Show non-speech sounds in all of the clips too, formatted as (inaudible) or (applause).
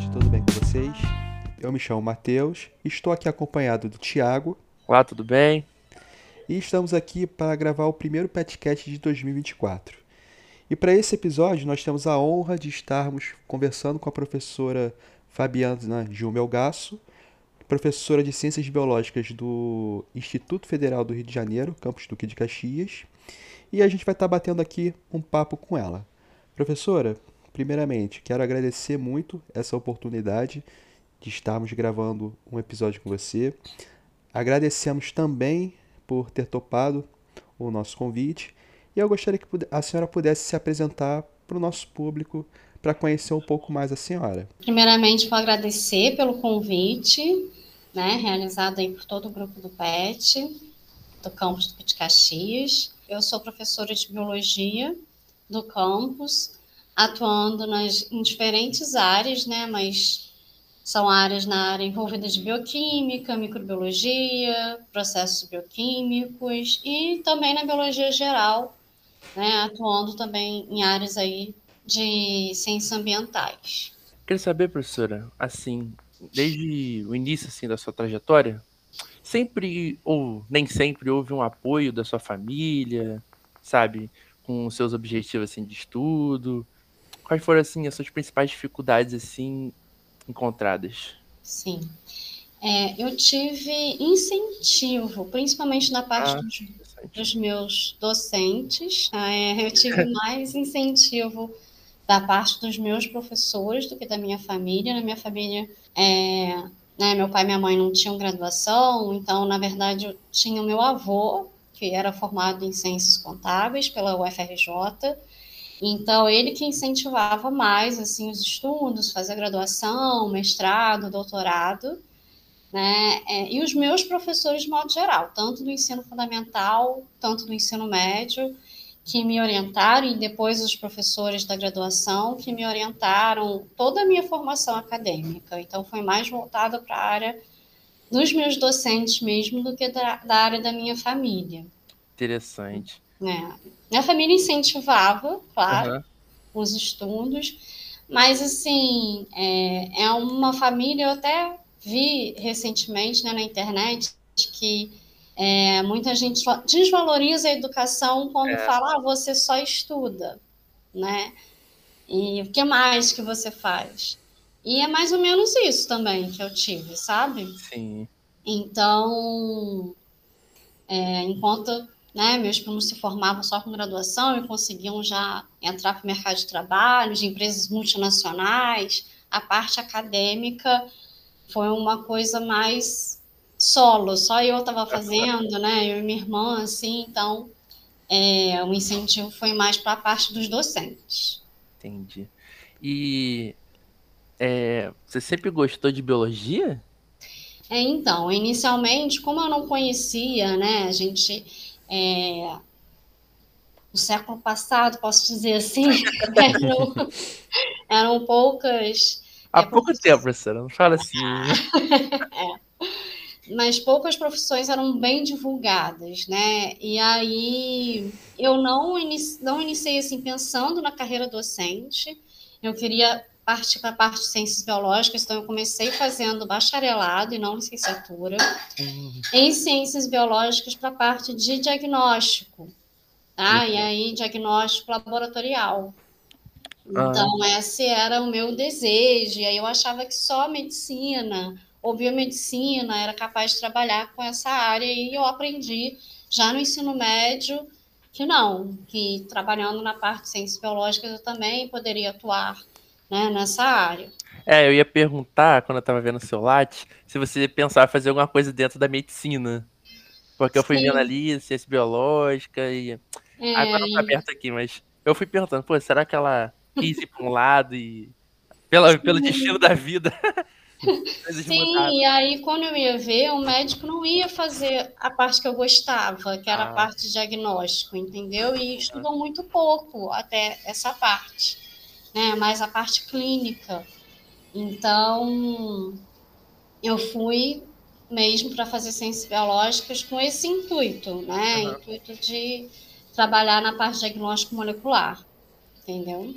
tarde, tudo bem com vocês? Eu me chamo Matheus, estou aqui acompanhado do Tiago. Olá, tudo bem? E estamos aqui para gravar o primeiro podcast de 2024. E para esse episódio nós temos a honra de estarmos conversando com a professora Fabiana Gil Melgaço, professora de Ciências Biológicas do Instituto Federal do Rio de Janeiro, campus Duque de Caxias. E a gente vai estar batendo aqui um papo com ela. Professora, primeiramente, quero agradecer muito essa oportunidade de estarmos gravando um episódio com você. Agradecemos também por ter topado o nosso convite e eu gostaria que a senhora pudesse se apresentar para o nosso público para conhecer um pouco mais a senhora. Primeiramente, vou agradecer pelo convite, né, realizado aí por todo o grupo do PET, do campus do de Caxias. Eu sou professora de biologia do campus atuando nas, em diferentes áreas, né? Mas são áreas na área envolvida de bioquímica, microbiologia, processos bioquímicos e também na biologia geral, né? Atuando também em áreas aí de ciências ambientais. Queria saber, professora, assim, desde o início assim da sua trajetória, sempre ou nem sempre houve um apoio da sua família, sabe, com seus objetivos assim de estudo, Quais foram assim as suas principais dificuldades assim encontradas? Sim. É, eu tive incentivo, principalmente na parte ah, dos, dos, meus docentes. É, eu tive (laughs) mais incentivo da parte dos meus professores do que da minha família. Na minha família, é, né, meu pai e minha mãe não tinham graduação, então, na verdade, eu tinha o meu avô, que era formado em ciências contábeis pela UFRJ, então, ele que incentivava mais assim os estudos, fazer graduação, mestrado, doutorado, né? É, e os meus professores de modo geral, tanto do ensino fundamental, tanto do ensino médio, que me orientaram, e depois os professores da graduação, que me orientaram toda a minha formação acadêmica. Então, foi mais voltada para a área dos meus docentes mesmo do que da, da área da minha família. Interessante. É. Minha família incentivava, claro, uhum. os estudos, mas assim, é, é uma família, eu até vi recentemente né, na internet que é, muita gente desvaloriza a educação quando é. fala, ah, você só estuda, né? E o que mais que você faz? E é mais ou menos isso também que eu tive, sabe? Sim. Então, é, enquanto né? Meus primos se formavam só com graduação e conseguiam já entrar para o mercado de trabalho, de empresas multinacionais. A parte acadêmica foi uma coisa mais solo, só eu estava fazendo, né? Eu e minha irmã, assim, então é, o incentivo foi mais para a parte dos docentes. Entendi. E é, você sempre gostou de biologia? É, então, inicialmente, como eu não conhecia, né, a gente é, no século passado, posso dizer assim, (laughs) eram, eram poucas. Há é, pouco tempo, professora, não fala assim. (laughs) é. Mas poucas profissões eram bem divulgadas, né? E aí eu não, inici, não iniciei assim pensando na carreira docente. Eu queria partir para a parte de ciências biológicas, então eu comecei fazendo bacharelado e não licenciatura uhum. em ciências biológicas para a parte de diagnóstico, tá? Uhum. E aí diagnóstico laboratorial. Ah. Então esse era o meu desejo, e aí eu achava que só medicina ou biomedicina era capaz de trabalhar com essa área e eu aprendi já no ensino médio que não, que trabalhando na parte de ciências biológicas eu também poderia atuar né, nessa área. É, eu ia perguntar, quando eu estava vendo o seu latte, se você pensava fazer alguma coisa dentro da medicina. Porque eu fui Sim. vendo ali ciência biológica e. É... Agora não tá aberto aqui, mas eu fui perguntando, pô, será que ela quis ir para um lado e. Pela, pelo destino da vida. (laughs) Sim, e aí quando eu ia ver, o médico não ia fazer a parte que eu gostava, que era ah. a parte de diagnóstico, entendeu? E estudou muito pouco até essa parte né, mais a parte clínica. Então, eu fui mesmo para fazer ciências biológicas com esse intuito, né, uhum. intuito de trabalhar na parte de diagnóstico molecular, entendeu?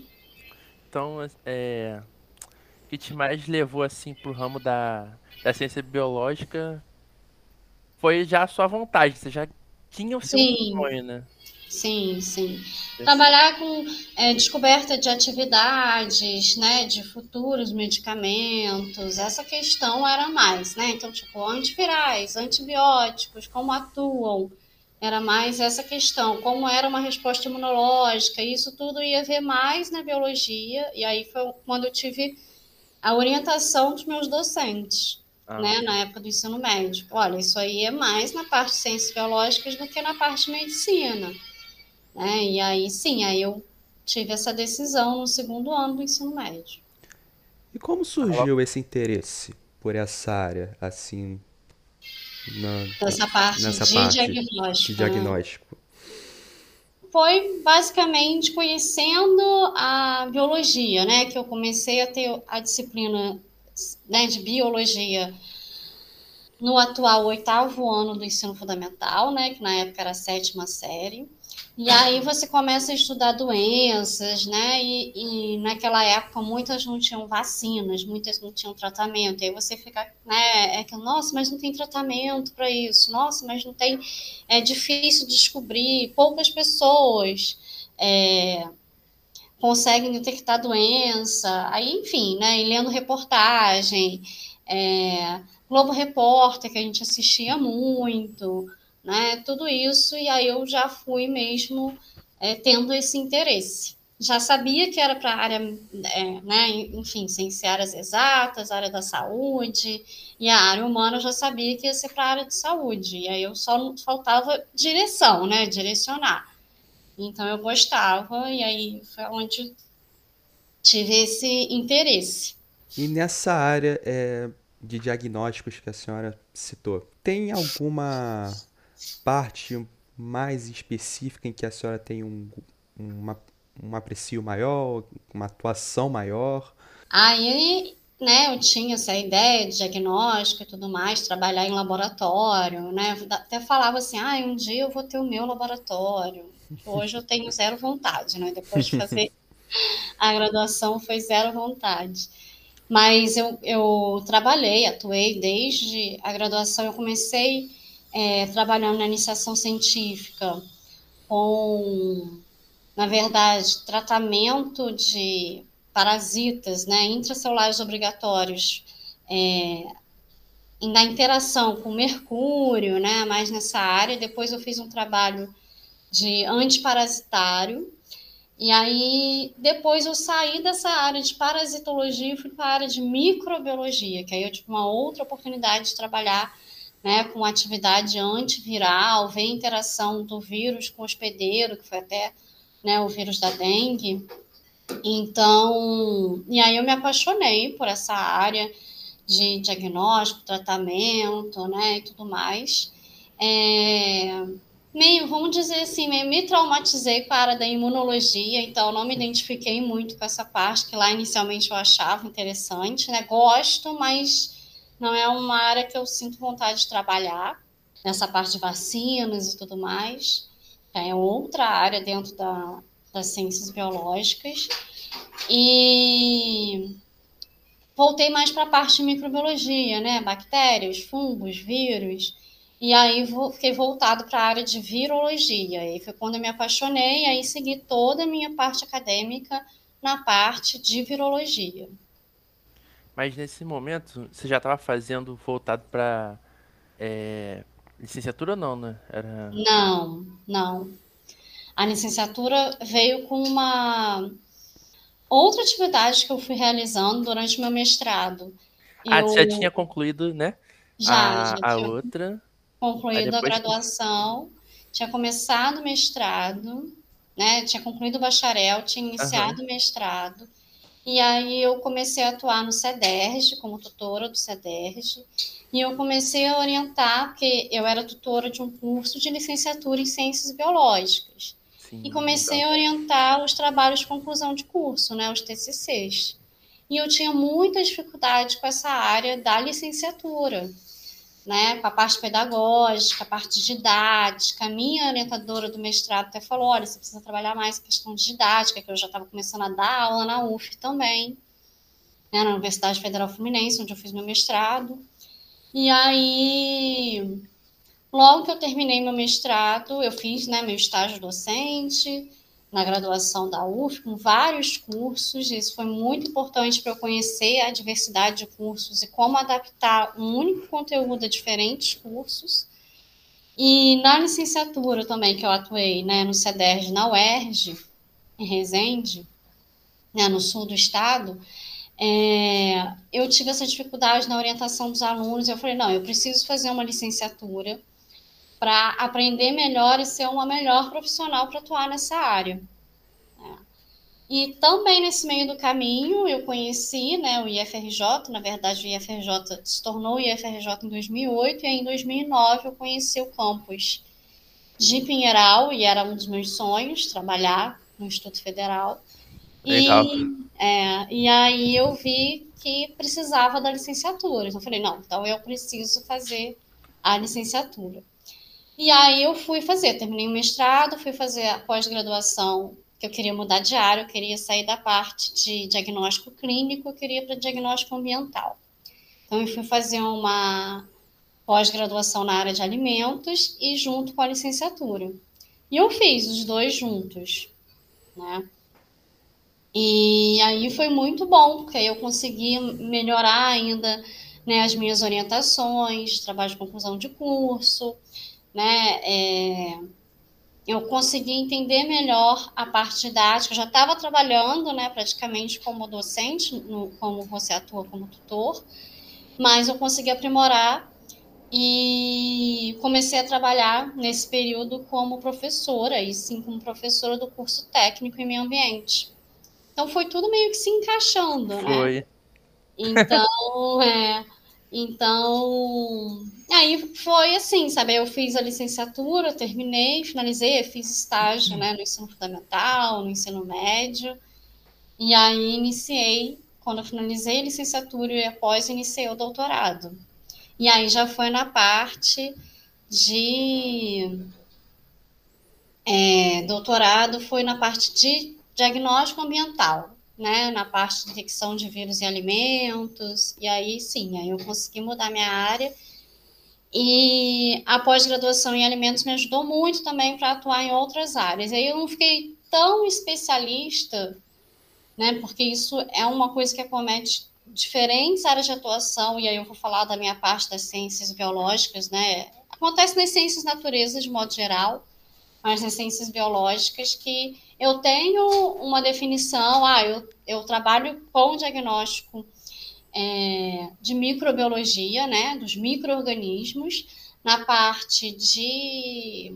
Então, é, que te mais levou assim pro ramo da, da ciência biológica foi já a sua vontade, você já tinha o seu Sim. sonho, né? Sim, sim. Trabalhar com é, descoberta de atividades, né, de futuros medicamentos, essa questão era mais, né? Então, tipo, antivirais, antibióticos, como atuam, era mais essa questão, como era uma resposta imunológica, isso tudo ia ver mais na biologia, e aí foi quando eu tive a orientação dos meus docentes. Ah. Né, na época do ensino médio. Olha, isso aí é mais na parte de ciências biológicas do que na parte de medicina. Né? E aí, sim, aí eu tive essa decisão no segundo ano do ensino médio. E como surgiu esse interesse por essa área, assim, na, Dessa parte nessa de parte diagnóstico. De diagnóstico? Foi basicamente conhecendo a biologia, né? Que eu comecei a ter a disciplina né, de biologia no atual oitavo ano do ensino fundamental, né? Que na época era a sétima série. E aí você começa a estudar doenças, né? E, e, naquela época muitas não tinham vacinas, muitas não tinham tratamento. E aí você fica, né? É que, nossa, mas não tem tratamento para isso. Nossa, mas não tem. É difícil descobrir. Poucas pessoas é, conseguem detectar doença. Aí, enfim, né? E lendo reportagem, é, Globo Repórter, que a gente assistia muito né? Tudo isso, e aí eu já fui mesmo é, tendo esse interesse. Já sabia que era para a área, é, né, enfim, ciências exatas, área da saúde, e a área humana eu já sabia que ia ser para a área de saúde, e aí eu só faltava direção, né, direcionar. Então eu gostava, e aí foi onde tive esse interesse. E nessa área é, de diagnósticos que a senhora citou, tem alguma parte mais específica em que a senhora tem um, uma, um aprecio maior, uma atuação maior? Aí, né, eu tinha essa ideia de diagnóstico e tudo mais, trabalhar em laboratório, né? Até falava assim, ah, um dia eu vou ter o meu laboratório. Hoje eu tenho zero vontade, né? Depois de fazer a graduação foi zero vontade. Mas eu, eu trabalhei, atuei desde a graduação, eu comecei é, trabalhando na iniciação científica com, na verdade, tratamento de parasitas né, intracelulares obrigatórios é, na interação com mercúrio, né, mais nessa área. Depois eu fiz um trabalho de antiparasitário. E aí, depois eu saí dessa área de parasitologia e fui para a área de microbiologia, que aí eu tive uma outra oportunidade de trabalhar né, com atividade antiviral, ver a interação do vírus com o hospedeiro, que foi até né, o vírus da dengue. Então, e aí eu me apaixonei por essa área de diagnóstico, tratamento, né, e tudo mais. É, meio, vamos dizer assim, meio me traumatizei com a área da imunologia, então não me identifiquei muito com essa parte que lá inicialmente eu achava interessante, né? Gosto, mas não é uma área que eu sinto vontade de trabalhar, nessa parte de vacinas e tudo mais. É outra área dentro da, das ciências biológicas. E voltei mais para a parte de microbiologia, né? Bactérias, fungos, vírus. E aí fiquei voltado para a área de virologia. E foi quando eu me apaixonei, aí segui toda a minha parte acadêmica na parte de virologia. Mas nesse momento, você já estava fazendo voltado para é, licenciatura não, né? Era... Não, não. A licenciatura veio com uma outra atividade que eu fui realizando durante meu mestrado. Ah, eu... você já tinha concluído, né? Já, a, já a outra. Concluído a graduação, tinha começado o mestrado, né? Tinha concluído o bacharel, tinha iniciado o mestrado. E aí eu comecei a atuar no CEDERJ, como tutora do CEDERJ, e eu comecei a orientar, porque eu era tutora de um curso de licenciatura em Ciências Biológicas. Sim, e comecei legal. a orientar os trabalhos de conclusão de curso, né, os TCCs. E eu tinha muita dificuldade com essa área da licenciatura né, com a parte pedagógica, a parte didática. A minha orientadora do mestrado até falou: olha, você precisa trabalhar mais a questão de didática, que eu já estava começando a dar aula na UF também. né, na Universidade Federal Fluminense, onde eu fiz meu mestrado. E aí, logo que eu terminei meu mestrado, eu fiz né, meu estágio docente na graduação da UF, com vários cursos. Isso foi muito importante para eu conhecer a diversidade de cursos e como adaptar um único conteúdo a diferentes cursos. E na licenciatura também, que eu atuei né, no CEDERJ, na UERJ, em Resende, né, no sul do estado, é, eu tive essa dificuldade na orientação dos alunos. Eu falei, não, eu preciso fazer uma licenciatura para aprender melhor e ser uma melhor profissional para atuar nessa área. É. E também nesse meio do caminho eu conheci né, o IFRJ, na verdade o IFRJ se tornou o IFRJ em 2008 e aí em 2009 eu conheci o campus de Pinheiral e era um dos meus sonhos trabalhar no Instituto Federal. Legal. E, é, e aí eu vi que precisava da licenciatura. Então eu falei, não, então eu preciso fazer a licenciatura. E aí eu fui fazer, terminei o mestrado, fui fazer a pós-graduação, que eu queria mudar de área, eu queria sair da parte de diagnóstico clínico, eu queria para diagnóstico ambiental. Então eu fui fazer uma pós-graduação na área de alimentos e junto com a licenciatura. E eu fiz os dois juntos, né? E aí foi muito bom, porque eu consegui melhorar ainda né, as minhas orientações, trabalho de conclusão de curso, né? É, eu consegui entender melhor a parte didática. Eu já estava trabalhando, né, praticamente como docente, no, como você atua como tutor, mas eu consegui aprimorar e comecei a trabalhar nesse período como professora, e sim como professora do curso técnico em meio ambiente. Então foi tudo meio que se encaixando, né? Foi. Então, é, então, aí foi assim, sabe? Eu fiz a licenciatura, terminei, finalizei, fiz estágio, né, no ensino fundamental, no ensino médio. E aí iniciei, quando eu finalizei a licenciatura e após iniciei o doutorado. E aí já foi na parte de é, doutorado, foi na parte de diagnóstico ambiental, né, na parte de detecção de vírus em alimentos, e aí sim, aí eu consegui mudar minha área. E a pós-graduação em alimentos me ajudou muito também para atuar em outras áreas. Aí eu não fiquei tão especialista, né, porque isso é uma coisa que acomete diferentes áreas de atuação, e aí eu vou falar da minha parte das ciências biológicas, né? Acontece nas ciências naturais de modo geral, mas nas ciências biológicas que eu tenho uma definição, ah, eu, eu trabalho com diagnóstico é, de microbiologia, né, dos micro-organismos, na parte de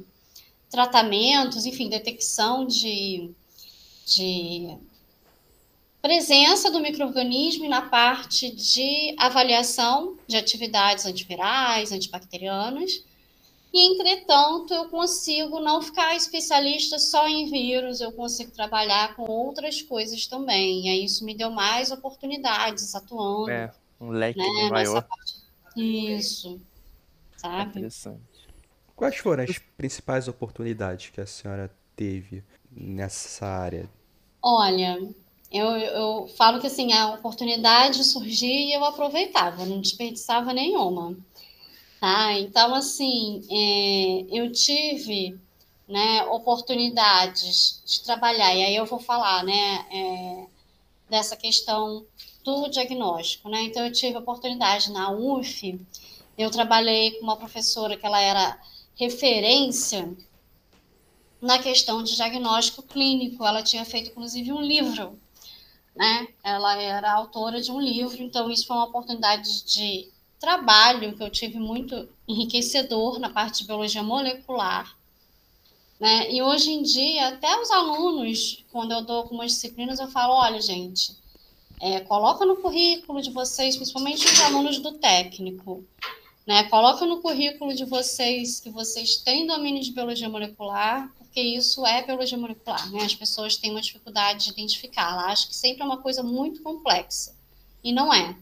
tratamentos, enfim, detecção de, de presença do microorganismo e na parte de avaliação de atividades antivirais, antibacterianas. E, entretanto, eu consigo não ficar especialista só em vírus, eu consigo trabalhar com outras coisas também. E aí isso me deu mais oportunidades atuando. É, um leque né, maior. Parte... Isso, sabe? interessante. Quais foram as principais oportunidades que a senhora teve nessa área? Olha, eu, eu falo que assim, a oportunidade surgia e eu aproveitava, não desperdiçava nenhuma. Tá? Então, assim, é, eu tive né, oportunidades de trabalhar, e aí eu vou falar né, é, dessa questão do diagnóstico. Né? Então, eu tive oportunidade na UF, eu trabalhei com uma professora que ela era referência na questão de diagnóstico clínico. Ela tinha feito, inclusive, um livro, né? Ela era autora de um livro, então isso foi uma oportunidade de trabalho que eu tive muito enriquecedor na parte de biologia molecular. Né? E hoje em dia, até os alunos, quando eu dou algumas disciplinas, eu falo: olha, gente, é, coloca no currículo de vocês, principalmente os alunos do técnico, né? Coloca no currículo de vocês que vocês têm domínio de biologia molecular, porque isso é biologia molecular, né? As pessoas têm uma dificuldade de identificar, ela acha que sempre é uma coisa muito complexa. E não é.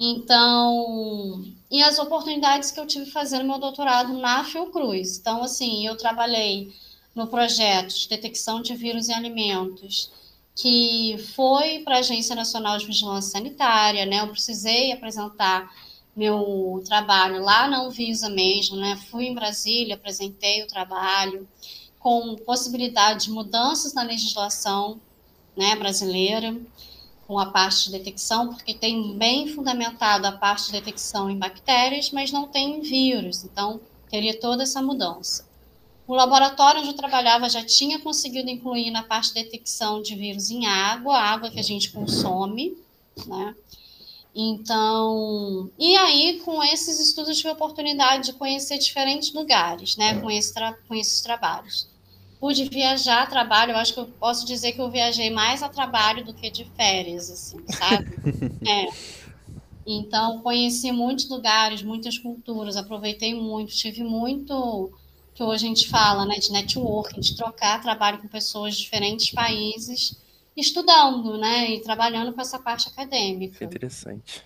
Então, e as oportunidades que eu tive fazendo meu doutorado na Fiocruz. Então, assim, eu trabalhei no projeto de detecção de vírus em alimentos, que foi para a Agência Nacional de Vigilância Sanitária, né? Eu precisei apresentar meu trabalho lá na Anvisa mesmo, né? Fui em Brasília, apresentei o trabalho com possibilidade de mudanças na legislação, né, brasileira, com a parte de detecção, porque tem bem fundamentado a parte de detecção em bactérias, mas não tem em vírus, então teria toda essa mudança. O laboratório onde eu trabalhava já tinha conseguido incluir na parte de detecção de vírus em água, água que a gente consome, né? Então, e aí com esses estudos tive a oportunidade de conhecer diferentes lugares, né? Com, esse com esses trabalhos. Pude viajar a trabalho, eu acho que eu posso dizer que eu viajei mais a trabalho do que de férias, assim, sabe? (laughs) é. Então, conheci muitos lugares, muitas culturas, aproveitei muito, tive muito que hoje a gente fala, né, de networking, de trocar trabalho com pessoas de diferentes países, estudando, né, e trabalhando com essa parte acadêmica. Que interessante.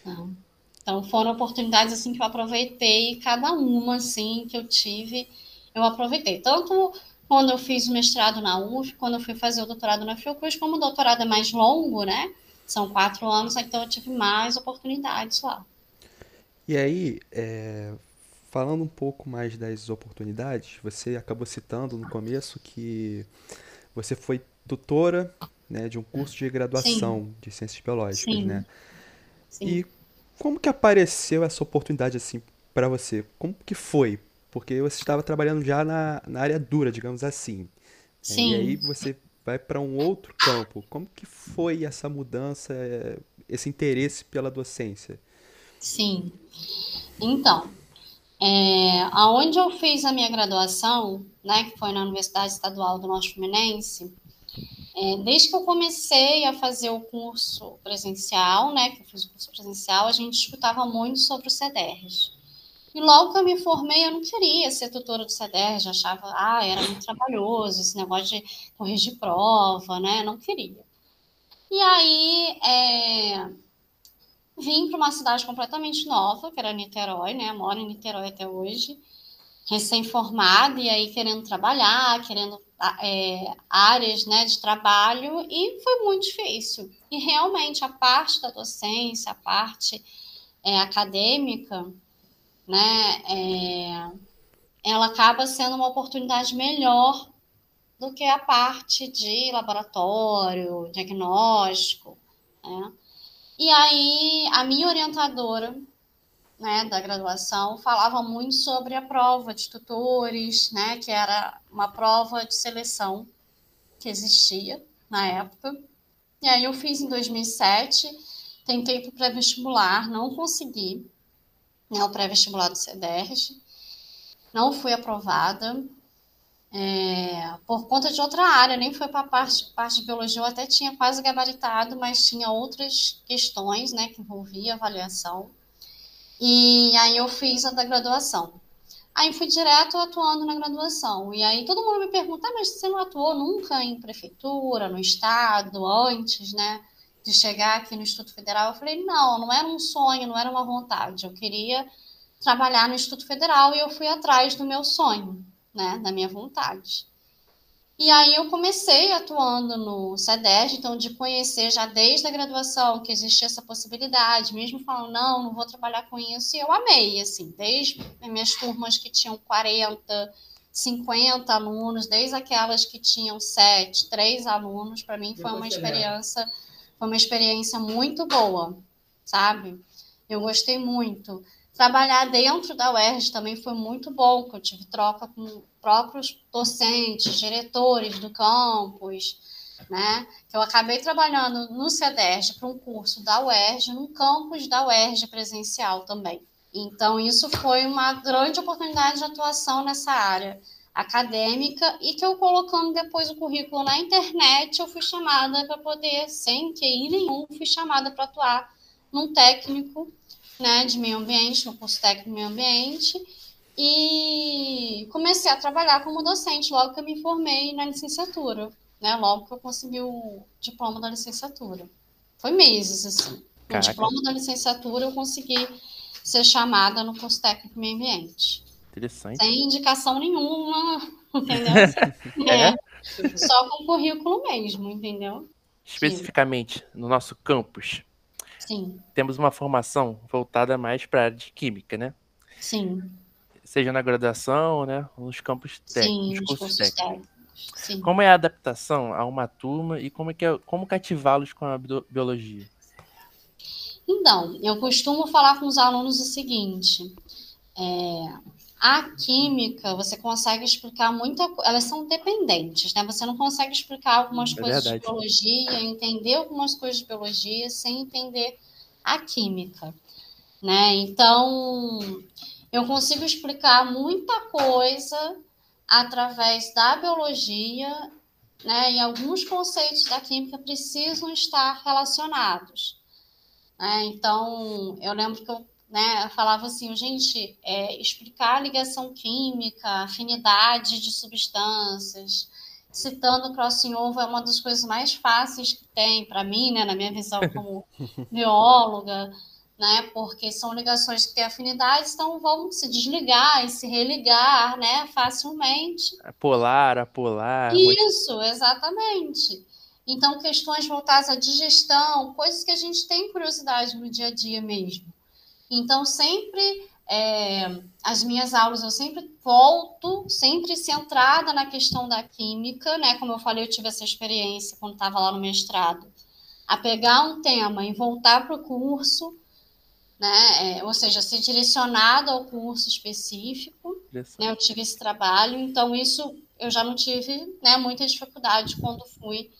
Então, então foram oportunidades assim que eu aproveitei, cada uma assim que eu tive, eu aproveitei. Tanto quando eu fiz o mestrado na UF, quando eu fui fazer o doutorado na Fiocruz, como o doutorado é mais longo, né? São quatro anos, então eu tive mais oportunidades lá. E aí, é, Falando um pouco mais das oportunidades, você acabou citando no começo que você foi tutora né, de um curso de graduação Sim. de ciências biológicas, Sim. né? Sim. E como que apareceu essa oportunidade assim para você? Como que foi? Porque você estava trabalhando já na, na área dura, digamos assim. Sim. E aí você vai para um outro campo. Como que foi essa mudança, esse interesse pela docência? Sim. Então, é, aonde eu fiz a minha graduação, né, que foi na Universidade Estadual do Norte Fluminense, é, desde que eu comecei a fazer o curso presencial, né, que eu fiz o curso presencial, a gente escutava muito sobre o CEDERJ. E logo que eu me formei, eu não queria ser tutora do CEDERJ, achava, ah, era muito trabalhoso, esse negócio de corrigir prova, né, não queria. E aí, é, vim para uma cidade completamente nova, que era Niterói, né? Moro em Niterói até hoje, recém-formada e aí querendo trabalhar, querendo é, áreas né, de trabalho, e foi muito difícil. E realmente a parte da docência, a parte é, acadêmica, né, é, ela acaba sendo uma oportunidade melhor do que a parte de laboratório, diagnóstico, né? E aí, a minha orientadora né, da graduação falava muito sobre a prova de tutores, né, que era uma prova de seleção que existia na época. E aí eu fiz em 2007, tentei para pré-vestibular, não consegui, o pré-vestibular do CEDERJ, não fui aprovada, é, por conta de outra área, nem foi para a parte, parte de biologia, eu até tinha quase gabaritado, mas tinha outras questões né, que envolvia avaliação. E aí eu fiz a da graduação. Aí fui direto atuando na graduação. E aí todo mundo me pergunta, ah, mas você não atuou nunca em prefeitura, no estado, antes, né? De chegar aqui no Instituto Federal? Eu falei, não, não era um sonho, não era uma vontade. Eu queria trabalhar no Instituto Federal e eu fui atrás do meu sonho né, da minha vontade. E aí eu comecei atuando no SEDES, então de conhecer já desde a graduação que existia essa possibilidade, mesmo falando, não, não vou trabalhar com isso, e eu amei, assim, desde minhas turmas que tinham 40, 50 alunos, desde aquelas que tinham 7, 3 alunos, para mim foi uma experiência, foi uma experiência muito boa, sabe? Eu gostei muito. Trabalhar dentro da UERJ também foi muito bom, que eu tive troca com próprios docentes, diretores do campus, né? Eu acabei trabalhando no CEDERJ para um curso da UERJ, num campus da UERJ presencial também. Então, isso foi uma grande oportunidade de atuação nessa área acadêmica e que eu colocando depois o currículo na internet, eu fui chamada para poder, sem QI nenhum, fui chamada para atuar num técnico né, de meio ambiente, no curso técnico de meio ambiente, e comecei a trabalhar como docente logo que eu me formei na licenciatura, né, logo que eu consegui o diploma da licenciatura. Foi meses, assim. Com o diploma da licenciatura, eu consegui ser chamada no curso técnico de meio ambiente. Interessante. Sem indicação nenhuma, (laughs) entendeu? é. é. Só com currículo mesmo, entendeu? Especificamente, no nosso campus. Sim. Temos uma formação voltada mais para a área de química, né? Sim. Seja na graduação, né? Nos campos técnicos, Sim, nos cursos, cursos técnicos. técnicos. Sim. Como é a adaptação a uma turma e como, é que é, como cativá-los com a biologia? Então, eu costumo falar com os alunos o seguinte: é, a química, você consegue explicar muita coisa, elas são dependentes, né? Você não consegue explicar algumas é coisas verdade. de biologia, entender algumas coisas de biologia sem entender a química, né? Então, eu consigo explicar muita coisa através da biologia, né? E alguns conceitos da química precisam estar relacionados. Né? Então, eu lembro que eu né, falava assim, gente, é, explicar a ligação química, afinidade de substâncias, citando crossing over é uma das coisas mais fáceis que tem para mim, né, na minha visão como (laughs) bióloga, né, porque são ligações que têm afinidade, então vão se desligar e se religar, né, facilmente. Polar, apolar. Isso, exatamente. Então, questões voltadas à digestão, coisas que a gente tem curiosidade no dia a dia mesmo. Então, sempre é, as minhas aulas eu sempre volto, sempre centrada na questão da química, né? Como eu falei, eu tive essa experiência quando estava lá no mestrado, a pegar um tema e voltar para o curso, né? É, ou seja, ser direcionado ao curso específico. Né? Eu tive esse trabalho, então isso eu já não tive né, muita dificuldade quando fui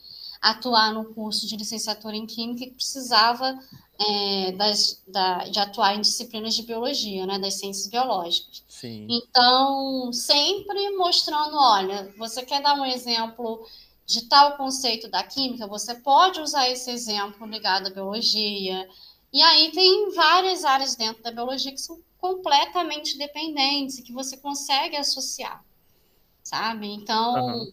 atuar no curso de licenciatura em Química que precisava é, das, da, de atuar em disciplinas de biologia, né, das ciências biológicas. Sim. Então, sempre mostrando, olha, você quer dar um exemplo de tal conceito da química, você pode usar esse exemplo ligado à biologia. E aí tem várias áreas dentro da biologia que são completamente dependentes e que você consegue associar, sabe? Então, uhum.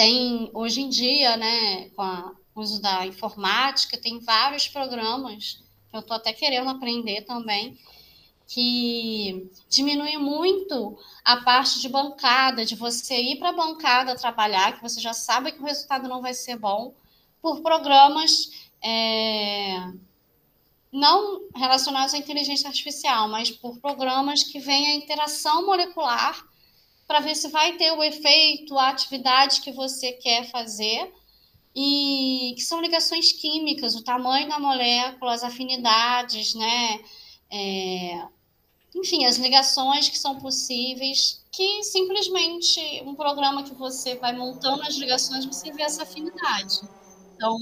Tem hoje em dia, né, com a uso da informática, tem vários programas que eu estou até querendo aprender também, que diminui muito a parte de bancada, de você ir para a bancada trabalhar, que você já sabe que o resultado não vai ser bom, por programas é, não relacionados à inteligência artificial, mas por programas que vêm a interação molecular para ver se vai ter o efeito, a atividade que você quer fazer e que são ligações químicas, o tamanho da molécula, as afinidades, né? É, enfim, as ligações que são possíveis, que simplesmente um programa que você vai montando as ligações, você vê essa afinidade. Então,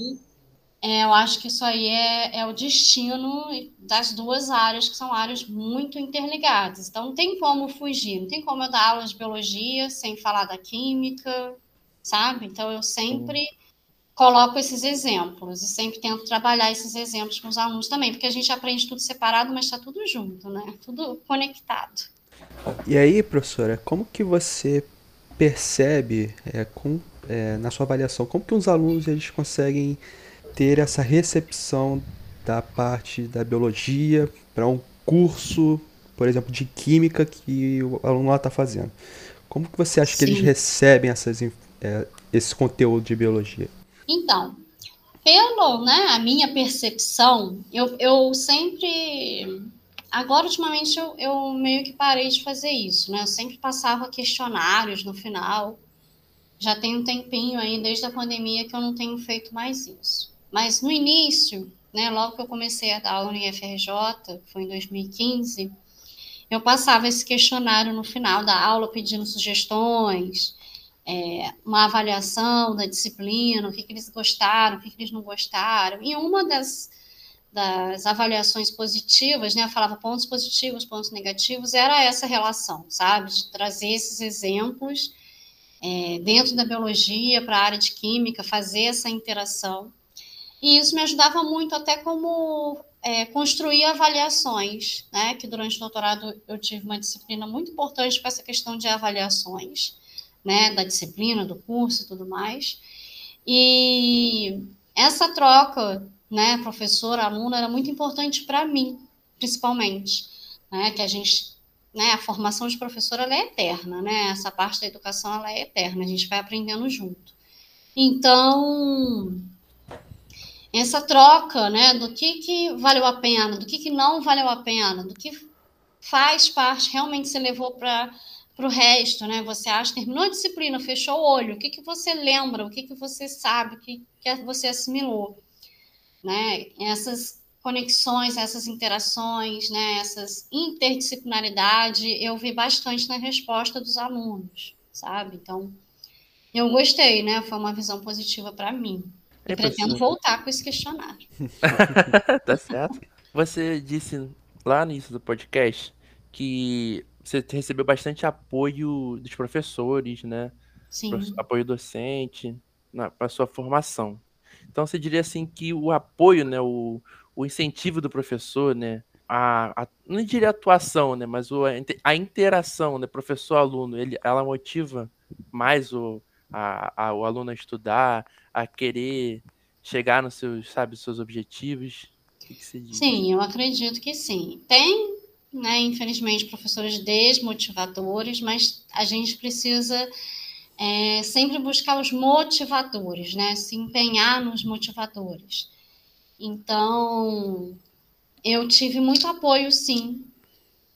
é, eu acho que isso aí é, é o destino das duas áreas, que são áreas muito interligadas. Então, não tem como fugir, não tem como eu dar aula de biologia sem falar da química, sabe? Então, eu sempre coloco esses exemplos e sempre tento trabalhar esses exemplos com os alunos também, porque a gente aprende tudo separado, mas está tudo junto, né? Tudo conectado. E aí, professora, como que você percebe é, com, é, na sua avaliação, como que os alunos eles conseguem ter essa recepção da parte da biologia para um curso, por exemplo, de química que o aluno lá está fazendo? Como que você acha Sim. que eles recebem essas, é, esse conteúdo de biologia? Então, pelo, né, a minha percepção, eu, eu sempre. Agora, ultimamente, eu, eu meio que parei de fazer isso, né? Eu sempre passava questionários no final. Já tem um tempinho aí, desde a pandemia, que eu não tenho feito mais isso. Mas no início, né, logo que eu comecei a dar aula no IFRJ, foi em 2015, eu passava esse questionário no final da aula pedindo sugestões, é, uma avaliação da disciplina, o que, que eles gostaram, o que, que eles não gostaram. E uma das, das avaliações positivas, né, eu falava pontos positivos, pontos negativos, era essa relação, sabe? De trazer esses exemplos é, dentro da biologia para a área de química, fazer essa interação. E isso me ajudava muito até como é, construir avaliações, né? Que durante o doutorado eu tive uma disciplina muito importante para essa questão de avaliações né, da disciplina, do curso e tudo mais. E essa troca, né, professor, aluno, era muito importante para mim, principalmente, né, que a gente né, a formação de professor ela é eterna, né? Essa parte da educação ela é eterna, a gente vai aprendendo junto. Então, essa troca, né, do que, que valeu a pena, do que, que não valeu a pena, do que faz parte, realmente você levou para o resto, né? Você acha, terminou a disciplina, fechou o olho, o que, que você lembra, o que, que você sabe, o que, que você assimilou, né? Essas conexões, essas interações, né? Essas interdisciplinaridade, eu vi bastante na resposta dos alunos, sabe? Então, eu gostei, né? Foi uma visão positiva para mim. E pretendo voltar com esse questionário. (laughs) tá certo. (laughs) Você disse lá no início do podcast que você recebeu bastante apoio dos professores, né? Sim. Apoio docente para sua formação. Então você diria assim que o apoio, né, o, o incentivo do professor, né, a, a não diria atuação, né, mas o, a interação, né, professor-aluno, ele, ela motiva mais o, a, a, o aluno a estudar, a querer chegar nos seus, sabe, seus objetivos? Que diz? Sim, eu acredito que sim. Tem, né, infelizmente, professores desmotivadores, mas a gente precisa é, sempre buscar os motivadores, né, se empenhar nos motivadores. Então, eu tive muito apoio, sim,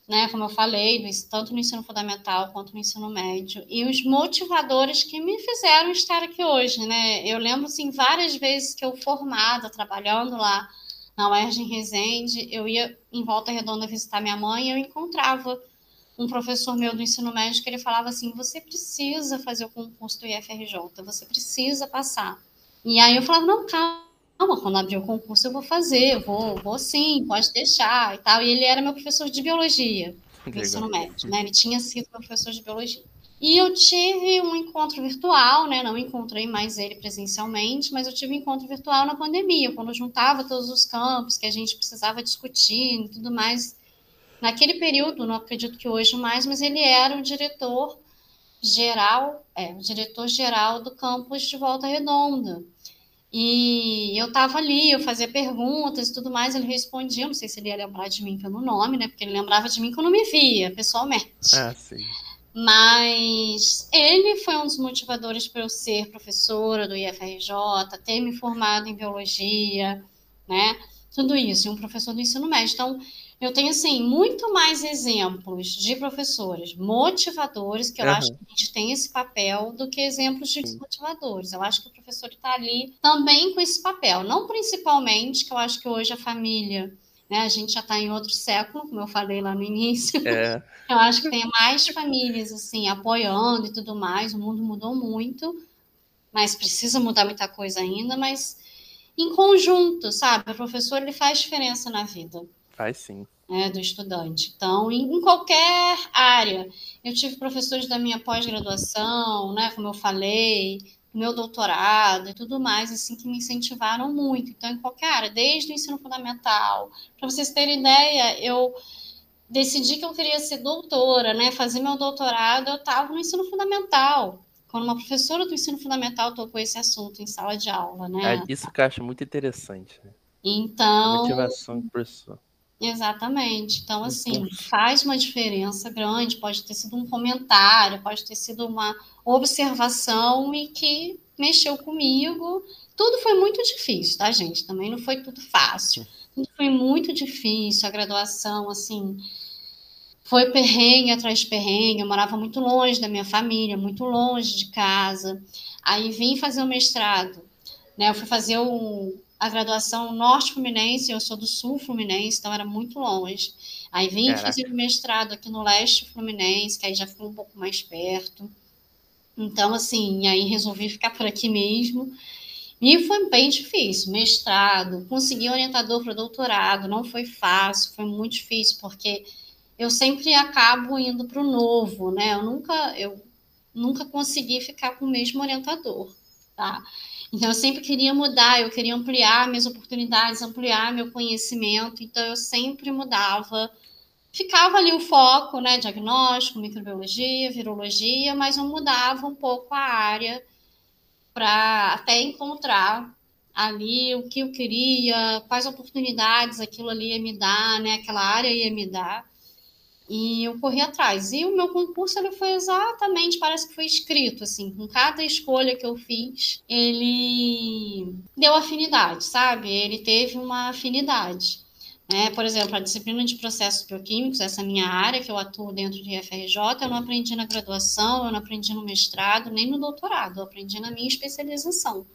né, como eu falei, tanto no ensino fundamental quanto no ensino médio, e os motivadores que me fizeram estar aqui hoje, né? Eu lembro, assim, várias vezes que eu formada, trabalhando lá na UERJ em Resende, eu ia em Volta Redonda visitar minha mãe e eu encontrava um professor meu do ensino médio que ele falava assim, você precisa fazer o concurso do IFRJ, você precisa passar. E aí eu falava, não, calma, calma, quando abrir o concurso eu vou fazer, eu vou, vou sim, pode deixar e tal. E ele era meu professor de biologia (laughs) no ensino médio, né? Ele tinha sido meu professor de biologia. E eu tive um encontro virtual, né? Não encontrei mais ele presencialmente, mas eu tive um encontro virtual na pandemia, quando eu juntava todos os campos que a gente precisava discutir e tudo mais. Naquele período, não acredito que hoje mais, mas ele era o diretor geral, é, o diretor geral do campus de Volta Redonda. E eu estava ali, eu fazia perguntas e tudo mais, ele respondia, não sei se ele ia lembrar de mim pelo nome, né? Porque ele lembrava de mim quando me via, pessoalmente. Ah, sim. Mas ele foi um dos motivadores para eu ser professora do IFRJ, ter me formado em biologia, né? Tudo isso, e um professor do ensino médio. Então, eu tenho, assim, muito mais exemplos de professores motivadores, que eu uhum. acho que a gente tem esse papel, do que exemplos de desmotivadores. Eu acho que o professor está ali também com esse papel. Não principalmente, que eu acho que hoje a família, né, a gente já está em outro século, como eu falei lá no início. É. (laughs) Eu acho que tem mais famílias, assim, apoiando e tudo mais. O mundo mudou muito, mas precisa mudar muita coisa ainda, mas em conjunto, sabe? O professor, ele faz diferença na vida. Faz sim. Né, do estudante. Então, em, em, qualquer área. Eu tive professores da minha pós-graduação, né, como eu falei, meu doutorado e tudo mais, assim, que me incentivaram muito. Então, em qualquer área, desde o ensino fundamental. Para vocês terem ideia, eu decidi que eu queria ser doutora, né, fazer meu doutorado, eu estava no ensino fundamental. Quando uma professora do ensino fundamental tocou esse assunto em sala de aula, né? É, isso que eu acho muito interessante. Né? Então. A motivação do professor. Exatamente. Então, assim, faz uma diferença grande. Pode ter sido um comentário, pode ter sido uma observação e que mexeu comigo. Tudo foi muito difícil, tá, gente? Também não foi tudo fácil. Tudo foi muito difícil. A graduação, assim, foi perrengue atrás de perrengue. Eu morava muito longe da minha família, muito longe de casa. Aí vim fazer o mestrado. Né? Eu fui fazer o, a graduação norte fluminense, eu sou do sul fluminense, então era muito longe. Aí vim Caraca. fazer o mestrado aqui no leste fluminense, que aí já ficou um pouco mais perto. Então, assim, aí resolvi ficar por aqui mesmo. E foi bem difícil, mestrado, consegui orientador para doutorado, não foi fácil, foi muito difícil, porque eu sempre acabo indo para o novo, né? Eu nunca, eu nunca consegui ficar com o mesmo orientador, tá? Então, eu sempre queria mudar, eu queria ampliar minhas oportunidades, ampliar meu conhecimento, então eu sempre mudava. Ficava ali o foco, né? Diagnóstico, microbiologia, virologia, mas eu mudava um pouco a área para até encontrar ali o que eu queria, quais oportunidades aquilo ali ia me dar, né? Aquela área ia me dar. E eu corri atrás. E o meu concurso ele foi exatamente, parece que foi escrito, assim, com cada escolha que eu fiz, ele deu afinidade, sabe? Ele teve uma afinidade. Né? Por exemplo, a disciplina de processos bioquímicos, essa minha área que eu atuo dentro de FRJ, eu não aprendi na graduação, eu não aprendi no mestrado, nem no doutorado, eu aprendi na minha especialização.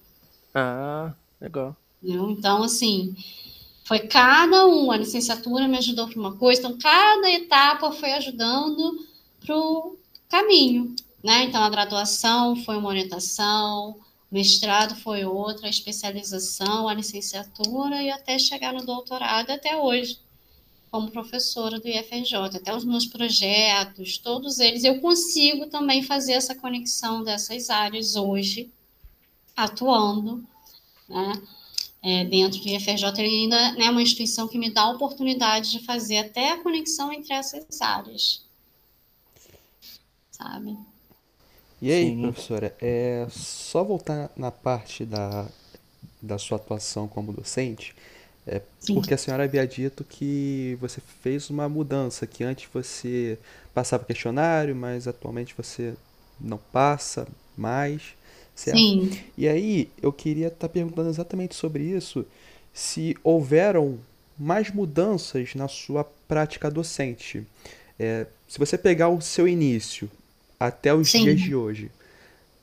Ah, legal. Então, assim, foi cada um, a licenciatura me ajudou para uma coisa, então cada etapa foi ajudando para o caminho, né? Então, a graduação foi uma orientação, mestrado foi outra, a especialização, a licenciatura e até chegar no doutorado até hoje, como professora do IFRJ, até os meus projetos, todos eles, eu consigo também fazer essa conexão dessas áreas hoje, atuando, né? É, dentro do IFRJ, ele ainda é né, uma instituição que me dá a oportunidade de fazer até a conexão entre essas áreas, sabe? E aí, Sim. professora, é só voltar na parte da, da sua atuação como docente, é, porque a senhora havia dito que você fez uma mudança, que antes você passava questionário, mas atualmente você não passa mais, certo? Sim. E aí, eu queria estar tá perguntando exatamente sobre isso, se houveram mais mudanças na sua prática docente. É, se você pegar o seu início, até os Sim. dias de hoje.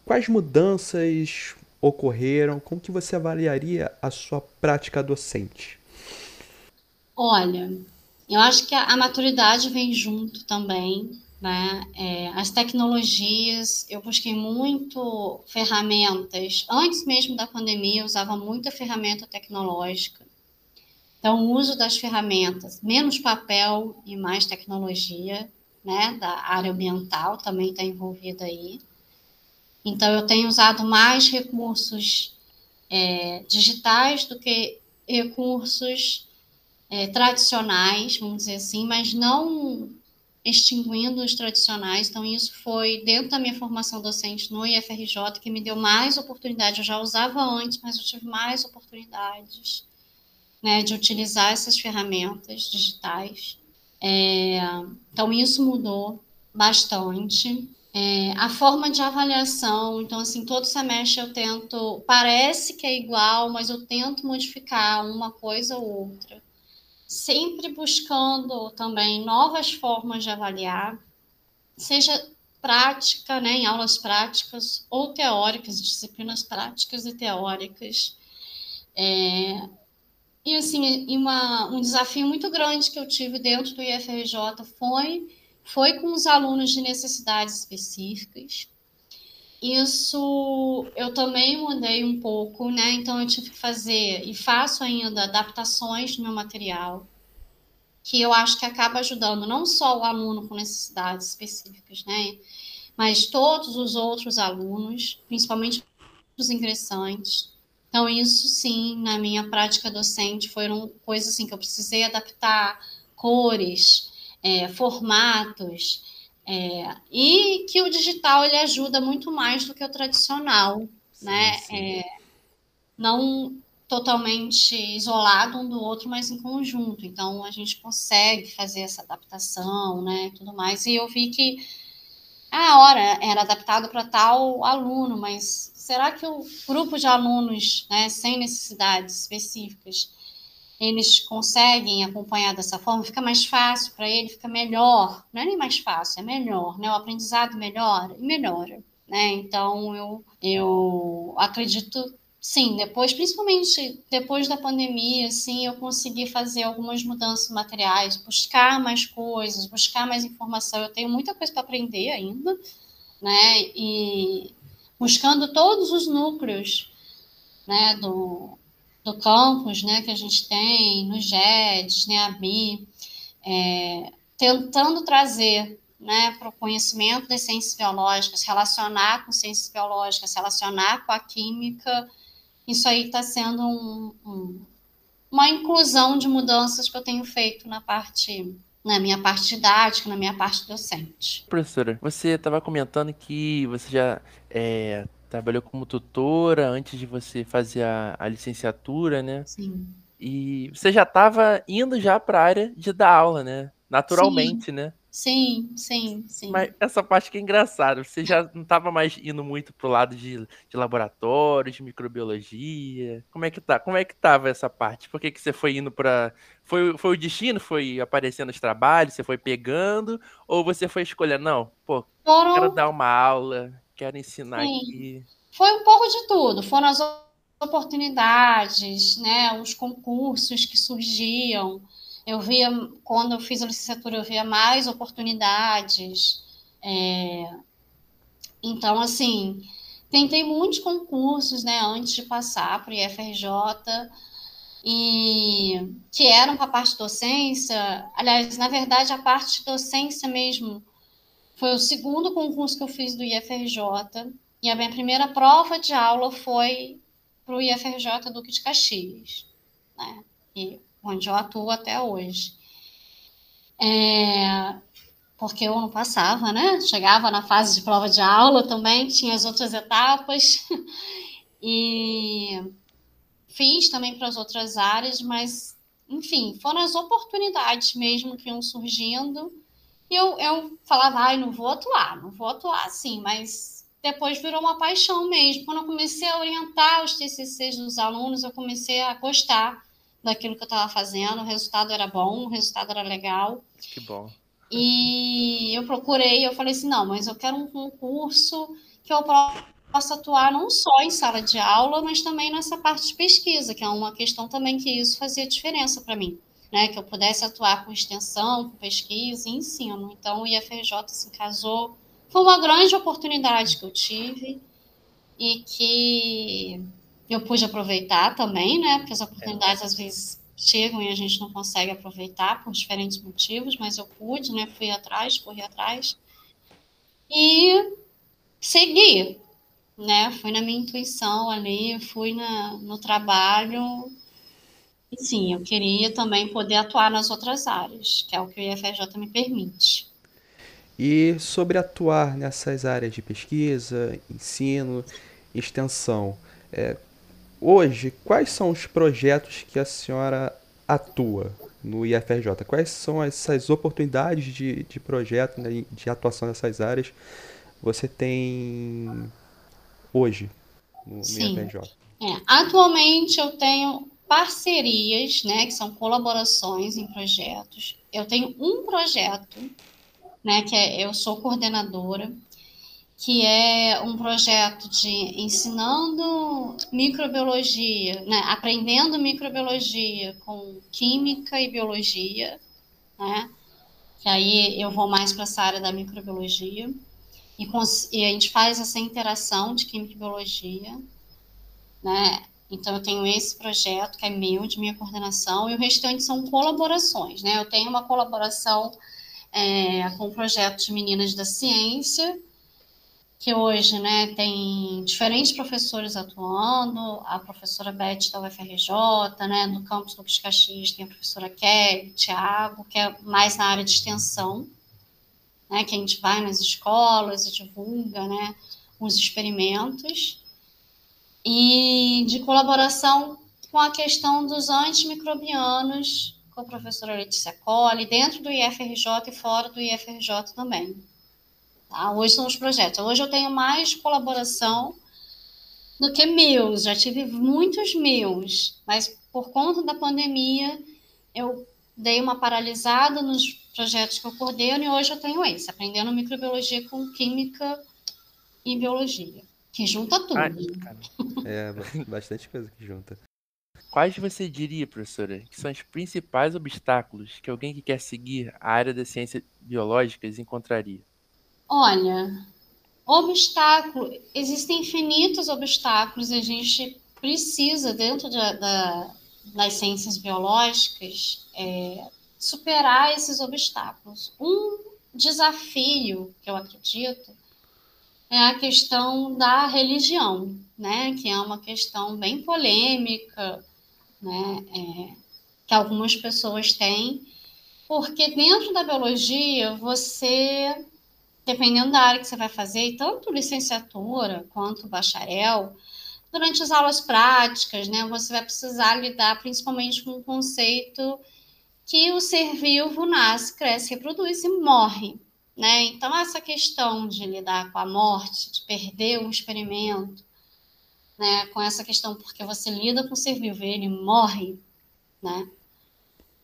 Quais mudanças ocorreram? Como que você avaliaria a sua prática docente? Olha, eu acho que a, a maturidade vem junto também, né? É, as tecnologias, eu busquei muito ferramentas. Antes mesmo da pandemia, eu usava muita ferramenta tecnológica. Então, o uso das ferramentas, menos papel e mais tecnologia, né, da área ambiental também está envolvida aí. Então, eu tenho usado mais recursos é, digitais do que recursos é, tradicionais, vamos dizer assim, mas não extinguindo os tradicionais. Então, isso foi dentro da minha formação docente no IFRJ que me deu mais oportunidade. Eu já usava antes, mas eu tive mais oportunidades né, de utilizar essas ferramentas digitais. É, então, isso mudou bastante. É, a forma de avaliação, então, assim, todo semestre eu tento, parece que é igual, mas eu tento modificar uma coisa ou outra, sempre buscando também novas formas de avaliar, seja prática, né, em aulas práticas ou teóricas, disciplinas práticas e teóricas. É, e assim, uma, um desafio muito grande que eu tive dentro do IFRJ foi, foi com os alunos de necessidades específicas. Isso eu também mudei um pouco, né? Então eu tive que fazer e faço ainda adaptações no meu material, que eu acho que acaba ajudando não só o aluno com necessidades específicas, né? Mas todos os outros alunos, principalmente os ingressantes, então, isso sim, na minha prática docente, foram coisas assim que eu precisei adaptar cores, é, formatos, é, e que o digital ele ajuda muito mais do que o tradicional, sim, né? Sim. É, não totalmente isolado um do outro, mas em conjunto. Então a gente consegue fazer essa adaptação, né? Tudo mais. E eu vi que a hora era adaptado para tal aluno, mas será que o grupo de alunos né, sem necessidades específicas eles conseguem acompanhar dessa forma? Fica mais fácil para ele, fica melhor. Não é nem mais fácil, é melhor, né? O aprendizado melhora e melhora, né? Então eu, eu acredito sim, depois, principalmente depois da pandemia, assim, eu consegui fazer algumas mudanças materiais, buscar mais coisas, buscar mais informação. Eu tenho muita coisa para aprender ainda, né? E buscando todos os núcleos né, do, do campus né, que a gente tem, no GEDS, né, é, tentando trazer né, para o conhecimento das ciências biológicas, relacionar com ciências biológicas, relacionar com a química, isso aí está sendo um, um, uma inclusão de mudanças que eu tenho feito na parte na minha parte didática, na minha parte docente. Professora, você estava comentando que você já é, trabalhou como tutora antes de você fazer a, a licenciatura, né? Sim. E você já estava indo já para a área de dar aula, né? Naturalmente, Sim. né? Sim, sim, sim. Mas essa parte que é engraçada, você já não estava mais indo muito pro lado de, de laboratório, de microbiologia. Como é que tá? Como é que tava essa parte? Por que, que você foi indo para foi, foi o destino? Foi aparecendo os trabalhos, você foi pegando ou você foi escolhendo, não, pô, Foram... quero dar uma aula, quero ensinar sim. aqui. Foi um pouco de tudo. Foram as oportunidades, né, os concursos que surgiam eu via, quando eu fiz a licenciatura, eu via mais oportunidades. É... Então, assim, tentei muitos concursos, né, antes de passar para o IFRJ, e que eram para a parte de docência. Aliás, na verdade, a parte de docência mesmo foi o segundo concurso que eu fiz do IFRJ, e a minha primeira prova de aula foi para o IFRJ Duque de Caxias, né? E onde eu atuo até hoje. É, porque eu não passava, né? Chegava na fase de prova de aula também, tinha as outras etapas. (laughs) e fiz também para as outras áreas, mas, enfim, foram as oportunidades mesmo que iam surgindo. E eu, eu falava, ai, não vou atuar, não vou atuar, sim, mas depois virou uma paixão mesmo. Quando eu comecei a orientar os TCCs dos alunos, eu comecei a gostar daquilo que eu estava fazendo, o resultado era bom, o resultado era legal. Que bom. E eu procurei, eu falei assim, não, mas eu quero um concurso que eu possa atuar não só em sala de aula, mas também nessa parte de pesquisa, que é uma questão também que isso fazia diferença para mim, né? Que eu pudesse atuar com extensão, com pesquisa e ensino. Então o IFRJ se casou, foi uma grande oportunidade que eu tive e que eu pude aproveitar também, né? Porque as oportunidades às vezes chegam e a gente não consegue aproveitar por diferentes motivos, mas eu pude, né? Fui atrás, corri atrás e segui, né? Fui na minha intuição ali, fui na, no trabalho. Sim, eu queria também poder atuar nas outras áreas, que é o que o IFRJ me permite. E sobre atuar nessas áreas de pesquisa, ensino, extensão, é, Hoje, quais são os projetos que a senhora atua no IFRJ? Quais são essas oportunidades de, de projeto, né, de atuação nessas áreas você tem hoje no, no IFRJ? É, atualmente eu tenho parcerias, né, que são colaborações em projetos. Eu tenho um projeto, né, que é, eu sou coordenadora, que é um projeto de ensinando microbiologia, né, aprendendo microbiologia com química e biologia, né? Que aí eu vou mais para essa área da microbiologia e, e, a gente faz essa interação de química e biologia, né? Então eu tenho esse projeto que é meu, de minha coordenação, e o restante são colaborações, né? Eu tenho uma colaboração é, com o projeto de Meninas da Ciência, que hoje né, tem diferentes professores atuando, a professora Beth da UFRJ, né, no campus do Caxias tem a professora Kelly, Tiago, que é mais na área de extensão, né, que a gente vai nas escolas e divulga né, os experimentos, e de colaboração com a questão dos antimicrobianos, com a professora Letícia Colli, dentro do IFRJ e fora do IFRJ também. Tá? Hoje são os projetos. Hoje eu tenho mais colaboração do que meus. Já tive muitos meus, mas por conta da pandemia eu dei uma paralisada nos projetos que eu coordeno e hoje eu tenho esse, aprendendo microbiologia com química e biologia, que junta tudo. é, (laughs) bastante coisa que junta. Quais você diria, professora, que são os principais obstáculos que alguém que quer seguir a área das ciências biológicas encontraria? Olha, obstáculo, existem infinitos obstáculos, a gente precisa, dentro da, da, das ciências biológicas, é, superar esses obstáculos. Um desafio que eu acredito é a questão da religião, né? Que é uma questão bem polêmica, né? É, que algumas pessoas têm, porque dentro da biologia você dependendo da área que você vai fazer, tanto licenciatura quanto bacharel, durante as aulas práticas, né, você vai precisar lidar principalmente com o conceito que o ser vivo nasce, cresce, reproduz e morre. Né? Então, essa questão de lidar com a morte, de perder um experimento, né? com essa questão, porque você lida com o ser vivo e ele morre, né?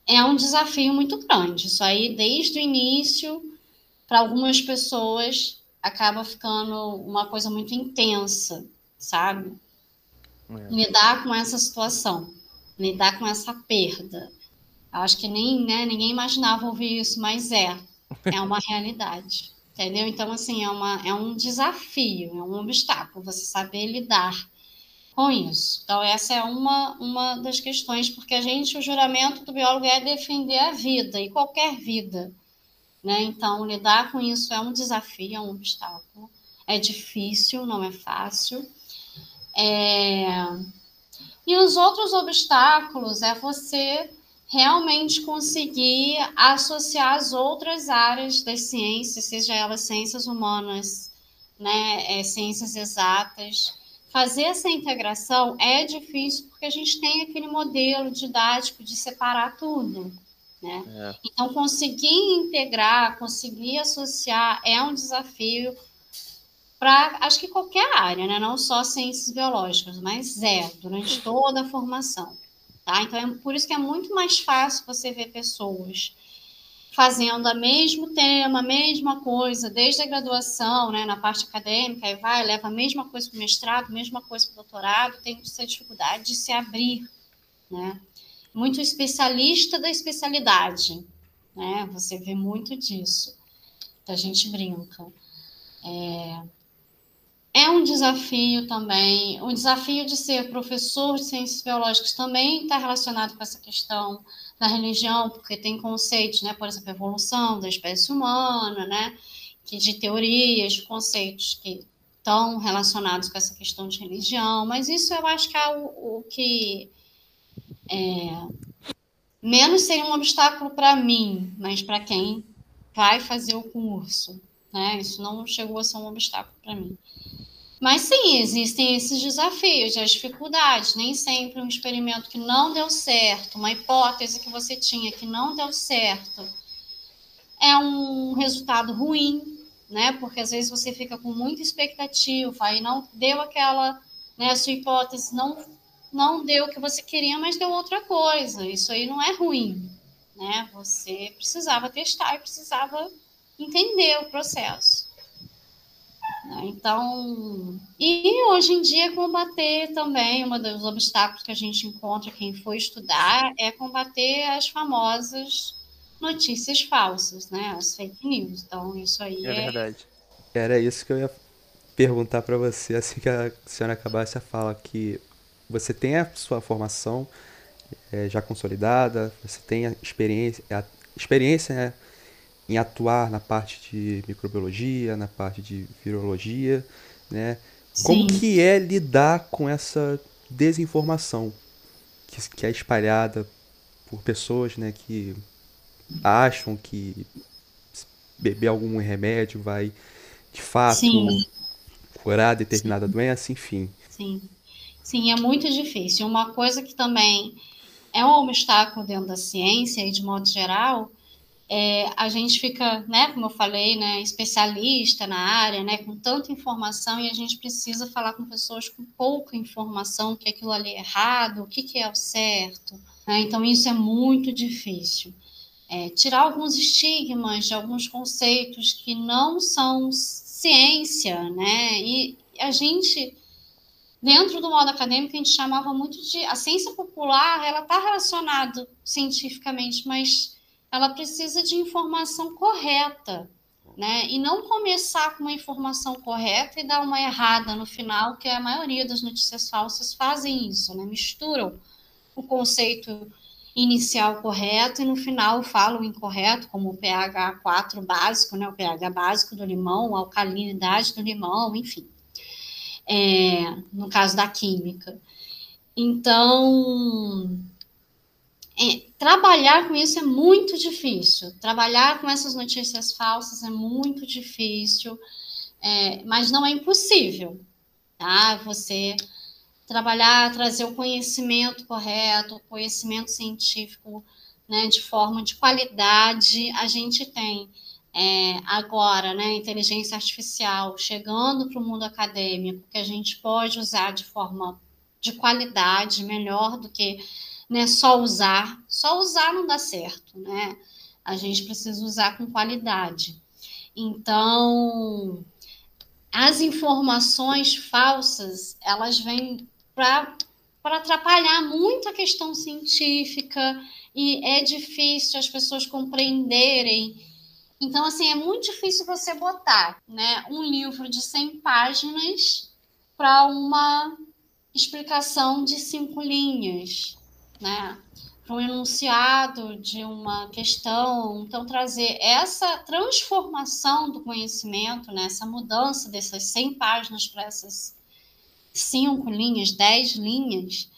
é um desafio muito grande. Isso aí, desde o início, para algumas pessoas, acaba ficando uma coisa muito intensa, sabe? É. Lidar com essa situação, lidar com essa perda. Acho que nem, né, ninguém imaginava ouvir isso, mas é, é uma realidade, entendeu? Então, assim, é, uma, é um desafio, é um obstáculo você saber lidar com isso. Então, essa é uma, uma das questões, porque a gente, o juramento do biólogo é defender a vida, e qualquer vida. Né? Então, lidar com isso é um desafio, é um obstáculo. É difícil, não é fácil. É... E os outros obstáculos é você realmente conseguir associar as outras áreas das ciências, seja elas ciências humanas, né, é, ciências exatas, fazer essa integração é difícil porque a gente tem aquele modelo didático de separar tudo. Né? É. Então, conseguir integrar, conseguir associar é um desafio para, acho que qualquer área, né? não só ciências biológicas, mas é, durante toda a formação. Tá? Então, é por isso que é muito mais fácil você ver pessoas fazendo o mesmo tema, a mesma coisa, desde a graduação, né, na parte acadêmica, aí vai, leva a mesma coisa para o mestrado, a mesma coisa para o doutorado, tem essa dificuldade de se abrir, né? Muito especialista da especialidade, né? Você vê muito disso. A gente brinca. É, é um desafio também. O desafio de ser professor de ciências biológicas também está relacionado com essa questão da religião, porque tem conceitos, né, por exemplo, evolução da espécie humana, né, que de teorias, conceitos que estão relacionados com essa questão de religião, mas isso eu acho que é o, o que é, menos seria um obstáculo para mim, mas para quem vai fazer o curso, né? Isso não chegou a ser um obstáculo para mim. Mas sim, existem esses desafios, as dificuldades. Nem sempre um experimento que não deu certo, uma hipótese que você tinha que não deu certo, é um resultado ruim, né? Porque às vezes você fica com muita expectativa e não deu aquela, né? A sua hipótese não não deu o que você queria, mas deu outra coisa. Isso aí não é ruim, né? Você precisava testar e precisava entender o processo. Então, e hoje em dia combater também, um dos obstáculos que a gente encontra quem for estudar é combater as famosas notícias falsas, né? As fake news. Então, isso aí é, é... verdade. Era isso que eu ia perguntar para você assim que a senhora acabasse a fala que você tem a sua formação é, já consolidada, você tem a experiência, a experiência né, em atuar na parte de microbiologia, na parte de virologia, né? Sim. Como que é lidar com essa desinformação que, que é espalhada por pessoas, né, que acham que beber algum remédio vai de fato Sim. curar determinada Sim. doença, enfim. Sim. Sim, é muito difícil. Uma coisa que também é um obstáculo dentro da ciência e de modo geral é, a gente fica, né, como eu falei, né, especialista na área, né, com tanta informação e a gente precisa falar com pessoas com pouca informação, que aquilo ali é errado, o que, que é o certo. Né? Então, isso é muito difícil. É, tirar alguns estigmas de alguns conceitos que não são ciência, né? E a gente, dentro do modo acadêmico, a gente chamava muito de... A ciência popular, ela está relacionada cientificamente, mas ela precisa de informação correta, né? E não começar com uma informação correta e dar uma errada no final, que a maioria das notícias falsas fazem isso, né? Misturam o conceito inicial correto e no final falam incorreto, como o pH 4 básico, né? O pH básico do limão, a alcalinidade do limão, enfim. É, no caso da química. Então, trabalhar com isso é muito difícil. Trabalhar com essas notícias falsas é muito difícil, é, mas não é impossível, tá? Você trabalhar, trazer o conhecimento correto, o conhecimento científico né, de forma de qualidade. A gente tem é, agora, né, inteligência artificial chegando para o mundo acadêmico, que a gente pode usar de forma de qualidade, melhor do que né, só usar. Só usar não dá certo, né? A gente precisa usar com qualidade. Então, as informações falsas, elas vêm para atrapalhar muito a questão científica e é difícil as pessoas compreenderem. Então, assim, é muito difícil você botar né, um livro de 100 páginas para uma explicação de cinco linhas, né? Para um enunciado de uma questão. Então, trazer essa transformação do conhecimento, né, essa mudança dessas 100 páginas para essas cinco linhas, dez linhas,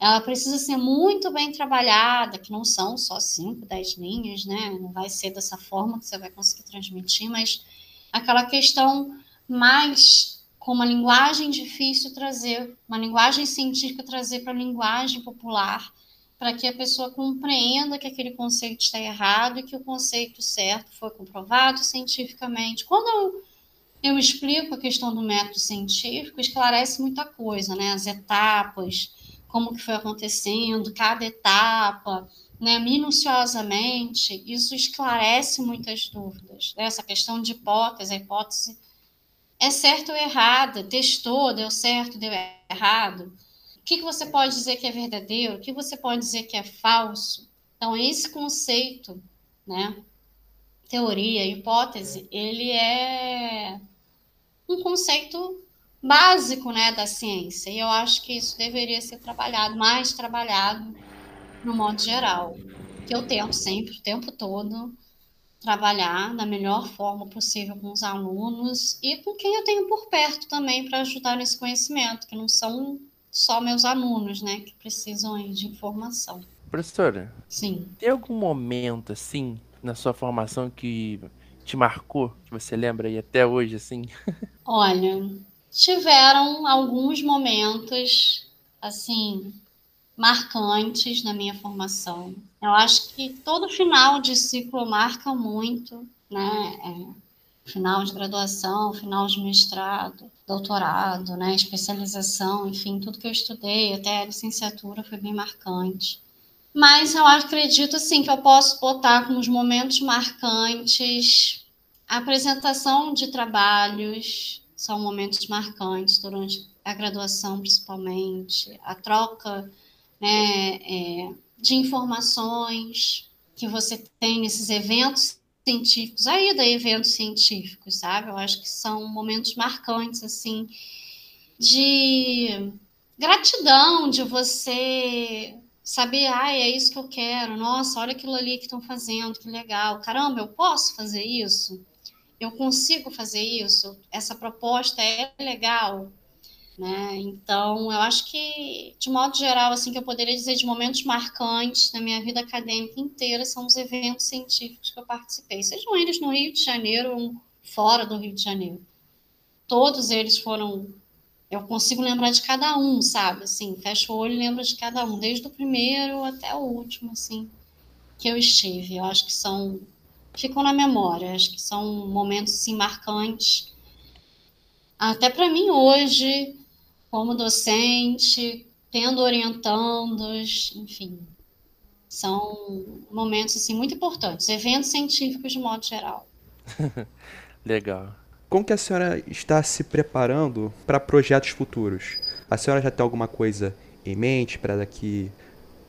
ela precisa ser muito bem trabalhada, que não são só cinco, dez linhas, né? Não vai ser dessa forma que você vai conseguir transmitir, mas aquela questão mais com uma linguagem difícil trazer, uma linguagem científica trazer para a linguagem popular, para que a pessoa compreenda que aquele conceito está errado e que o conceito certo foi comprovado cientificamente. Quando eu, eu explico a questão do método científico, esclarece muita coisa, né? As etapas, como que foi acontecendo, cada etapa, né, minuciosamente, isso esclarece muitas dúvidas. Né? Essa questão de hipótese, a hipótese é certo ou errada, testou, deu certo, deu errado. Que, que você pode dizer que é verdadeiro? O que você pode dizer que é falso? Então, esse conceito, né, teoria, hipótese, ele é um conceito básico, né, da ciência. E eu acho que isso deveria ser trabalhado, mais trabalhado no modo geral. Que eu tento sempre, o tempo todo, trabalhar da melhor forma possível com os alunos e com quem eu tenho por perto também para ajudar nesse conhecimento, que não são só meus alunos, né, que precisam de informação. Professora, sim. Tem algum momento assim na sua formação que te marcou, que você lembra aí até hoje assim? (laughs) Olha, tiveram alguns momentos assim marcantes na minha formação. Eu acho que todo final de ciclo marca muito, né? É, final de graduação, final de mestrado, doutorado, né? Especialização, enfim, tudo que eu estudei, até a licenciatura foi bem marcante. Mas eu acredito assim que eu posso botar como os momentos marcantes a apresentação de trabalhos são momentos marcantes durante a graduação, principalmente, a troca né, é, de informações que você tem nesses eventos científicos, a ida a eventos científicos, sabe? Eu acho que são momentos marcantes, assim, de gratidão, de você saber, ah, é isso que eu quero, nossa, olha aquilo ali que estão fazendo, que legal, caramba, eu posso fazer isso? Eu consigo fazer isso? Essa proposta é legal? Né? Então, eu acho que, de modo geral, assim, que eu poderia dizer de momentos marcantes na minha vida acadêmica inteira são os eventos científicos que eu participei, sejam eles no Rio de Janeiro ou fora do Rio de Janeiro. Todos eles foram. Eu consigo lembrar de cada um, sabe? Assim, fecho o olho e lembro de cada um, desde o primeiro até o último, assim, que eu estive. Eu acho que são. ficam na memória, acho que são momentos, assim, marcantes. Até para mim hoje, como docente, tendo orientandos, enfim. São momentos assim muito importantes, eventos científicos de modo geral. (laughs) Legal. Como que a senhora está se preparando para projetos futuros? A senhora já tem alguma coisa em mente para daqui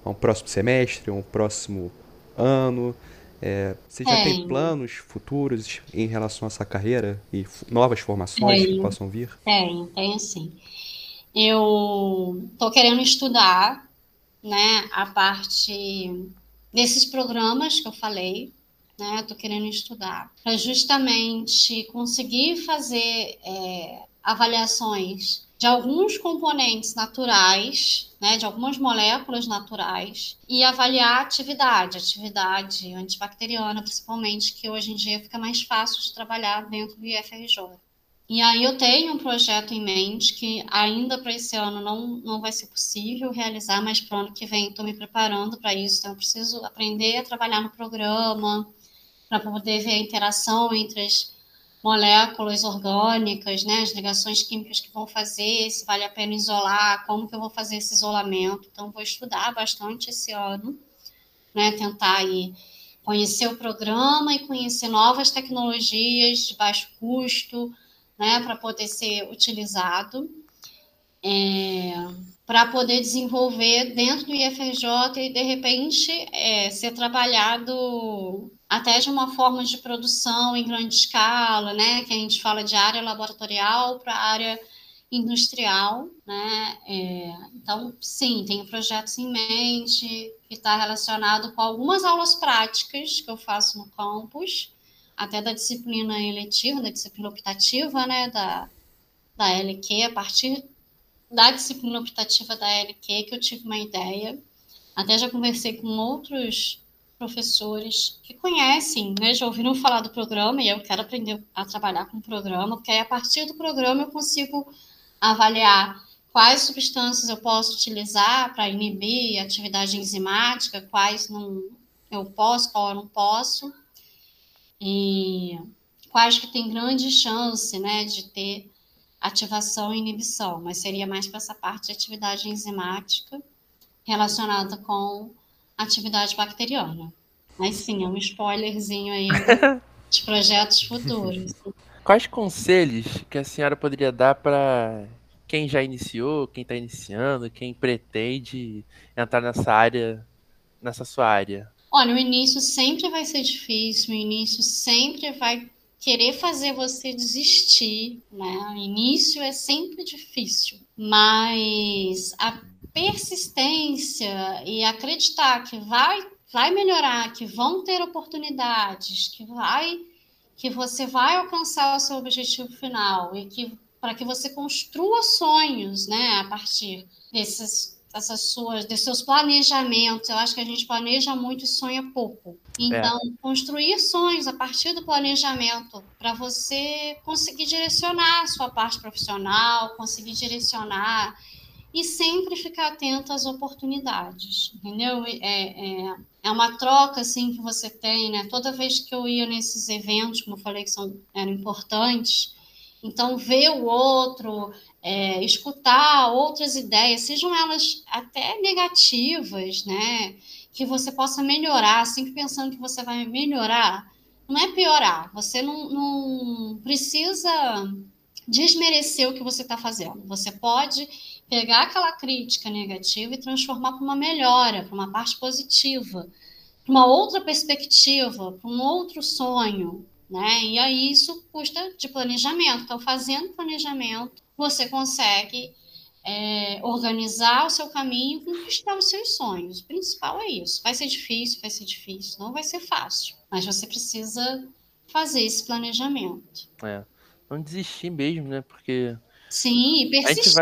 a um próximo semestre, um próximo ano? É, você já tem. tem planos futuros em relação a essa carreira e novas formações que possam vir? Tem, tem sim. Eu estou querendo estudar né, a parte desses programas que eu falei, né? Estou querendo estudar para justamente conseguir fazer é, avaliações de alguns componentes naturais, né, de algumas moléculas naturais, e avaliar a atividade, atividade antibacteriana, principalmente, que hoje em dia fica mais fácil de trabalhar dentro do IFRJ. E aí eu tenho um projeto em mente que ainda para esse ano não, não vai ser possível realizar, mas para o ano que vem estou me preparando para isso. Então eu preciso aprender a trabalhar no programa para poder ver a interação entre as moléculas orgânicas, né, as ligações químicas que vão fazer, se vale a pena isolar, como que eu vou fazer esse isolamento. Então vou estudar bastante esse ano, né, tentar aí conhecer o programa e conhecer novas tecnologias de baixo custo, né, para poder ser utilizado, é, para poder desenvolver dentro do IFRJ e, de repente, é, ser trabalhado até de uma forma de produção em grande escala, né, que a gente fala de área laboratorial para área industrial, né? É, então, sim, tenho projetos em mente que está relacionado com algumas aulas práticas que eu faço no campus, até da disciplina eletiva, da disciplina optativa, né, da, da LQ, a partir da disciplina optativa da LQ que eu tive uma ideia. Até já conversei com outros professores que conhecem, né, já ouviram falar do programa e eu quero aprender a trabalhar com o programa, porque aí a partir do programa eu consigo avaliar quais substâncias eu posso utilizar para inibir atividade enzimática, quais não eu posso, qual eu não posso e quais que tem grande chance, né, de ter ativação e inibição, mas seria mais para essa parte de atividade enzimática relacionada com atividade bacteriana. Mas sim, é um spoilerzinho aí (laughs) de projetos futuros. Quais conselhos que a senhora poderia dar para quem já iniciou, quem está iniciando, quem pretende entrar nessa área, nessa sua área? Olha, o início sempre vai ser difícil, o início sempre vai querer fazer você desistir, né? O início é sempre difícil, mas a persistência e acreditar que vai vai melhorar, que vão ter oportunidades, que vai que você vai alcançar o seu objetivo final e que para que você construa sonhos, né, a partir desses essas suas, desses seus planejamentos. Eu acho que a gente planeja muito e sonha pouco. Então, é. construir sonhos a partir do planejamento para você conseguir direcionar a sua parte profissional, conseguir direcionar e sempre ficar atento às oportunidades, entendeu? É, é, é uma troca assim que você tem, né? Toda vez que eu ia nesses eventos, como eu falei que são eram importantes, então ver o outro, é, escutar outras ideias, sejam elas até negativas, né? Que você possa melhorar, sempre pensando que você vai melhorar, não é piorar. Você não, não precisa desmerecer o que você está fazendo. Você pode pegar aquela crítica negativa e transformar para uma melhora, para uma parte positiva, para uma outra perspectiva, para um outro sonho, né? E aí isso custa de planejamento. Então, fazendo planejamento, você consegue é, organizar o seu caminho e conquistar os seus sonhos. O principal é isso. Vai ser difícil, vai ser difícil, não vai ser fácil, mas você precisa fazer esse planejamento. É, não desistir mesmo, né? Porque. Sim, persistir.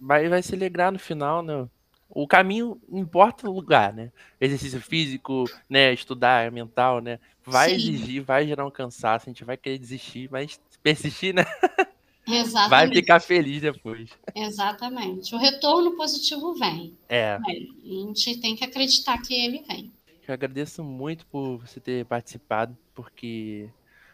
Vai, vai, vai se alegrar no final, né? O caminho importa o lugar, né? Exercício físico, né? Estudar, mental, né? Vai Sim. exigir, vai gerar um cansaço, a gente vai querer desistir, mas persistir, né? (laughs) Exatamente. Vai ficar feliz depois. Exatamente. O retorno positivo vem. É. A gente tem que acreditar que ele vem. Eu agradeço muito por você ter participado, porque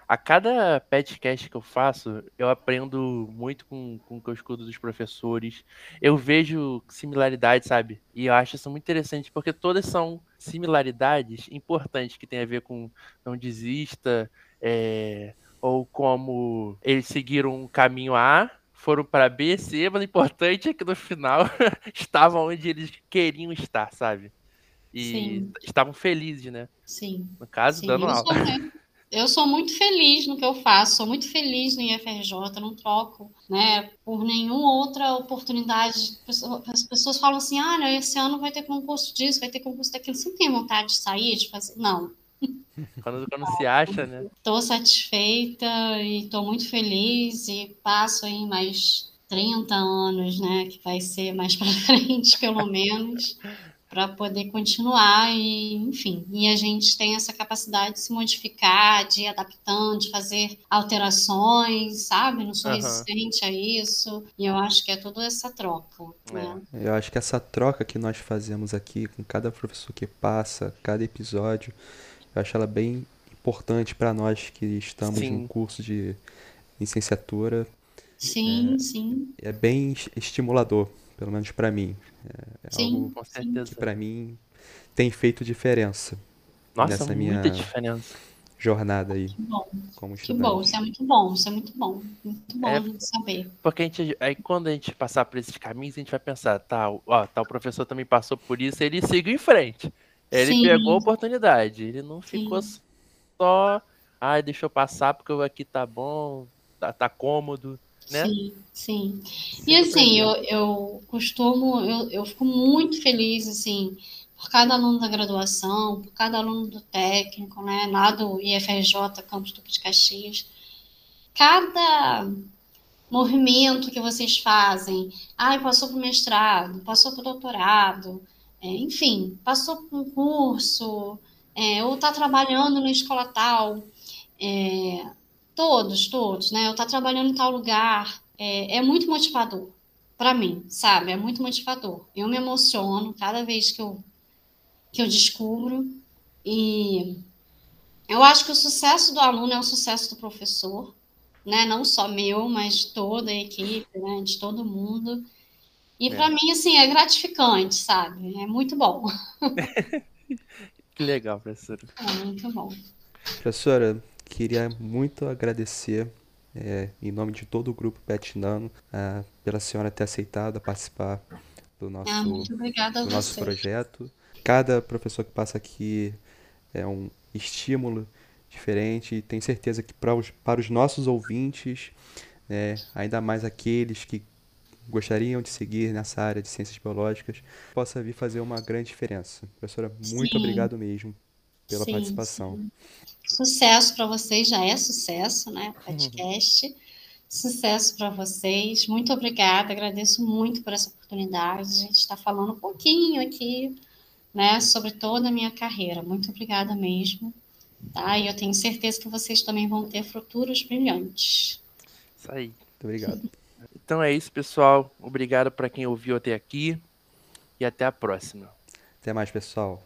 a cada podcast que eu faço, eu aprendo muito com, com o que eu escuto dos professores. Eu vejo similaridades, sabe? E eu acho isso muito interessante, porque todas são similaridades importantes que tem a ver com não desista, é, ou como eles seguiram um caminho A, foram para B, C, mas o importante é que no final (laughs) estavam onde eles queriam estar, sabe? E Sim. estavam felizes, né? Sim. No caso, Sim. dando aula. Sou, eu sou muito feliz no que eu faço, sou muito feliz no IFRJ, não troco, né, por nenhuma outra oportunidade. As pessoas falam assim, ah, não, esse ano vai ter concurso disso, vai ter concurso daquilo. Você não tem vontade de sair, de fazer? Não, (laughs) quando, quando se acha, né? Estou satisfeita e estou muito feliz e passo aí mais 30 anos, né? Que vai ser mais para (laughs) frente, pelo menos. Para poder continuar e, enfim, e a gente tem essa capacidade de se modificar, de ir adaptando, de fazer alterações, sabe? Não sou uhum. resistente a isso. E eu acho que é toda essa troca. Né? É. Eu acho que essa troca que nós fazemos aqui com cada professor que passa, cada episódio, eu acho ela bem importante para nós que estamos sim. no curso de licenciatura. Sim, é, sim. É bem estimulador, pelo menos para mim. É, é sim, algo com certeza. que para mim tem feito diferença. Nossa, nessa minha diferença. jornada aí. Que bom. Como que bom, isso é muito bom, isso é muito bom. Muito bom é, a gente saber. Porque a gente, aí quando a gente passar por esses caminhos, a gente vai pensar, tá, ó, tá, o professor também passou por isso, ele seguiu em frente. Ele Sim. pegou a oportunidade, ele não ficou Sim. só, ah, deixa eu passar porque aqui tá bom, tá, tá cômodo né? Sim, sim. E assim, eu, eu costumo, eu, eu fico muito feliz, assim, por cada aluno da graduação, por cada aluno do técnico, né, lá do IFRJ, Campus Duque de Caxias. Cada movimento que vocês fazem, ah, passou para o mestrado, passou para o doutorado, é, enfim, passou por um curso, é, ou está trabalhando na escola tal, é, Todos, todos, né? Eu estar tá trabalhando em tal lugar é, é muito motivador para mim, sabe? É muito motivador. Eu me emociono cada vez que eu, que eu descubro e eu acho que o sucesso do aluno é o sucesso do professor, né? Não só meu, mas de toda a equipe, né? De todo mundo. E é. para mim, assim, é gratificante, sabe? É muito bom. (laughs) que legal, professora. É muito bom. Professora, Queria muito agradecer, é, em nome de todo o grupo Pet Nano, é, pela senhora ter aceitado participar do nosso, ah, do nosso projeto. Cada professor que passa aqui é um estímulo diferente e tenho certeza que para os, para os nossos ouvintes, né, ainda mais aqueles que gostariam de seguir nessa área de ciências biológicas, possa vir fazer uma grande diferença. Professora, muito sim. obrigado mesmo pela sim, participação. Sim. Sucesso para vocês, já é sucesso, né? O podcast. Uhum. Sucesso para vocês. Muito obrigada, agradeço muito por essa oportunidade. A gente está falando um pouquinho aqui, né, sobre toda a minha carreira. Muito obrigada mesmo. Tá? E eu tenho certeza que vocês também vão ter futuros brilhantes. Isso aí. Muito obrigado. (laughs) Então é isso, pessoal. Obrigado para quem ouviu até aqui e até a próxima. Até mais, pessoal.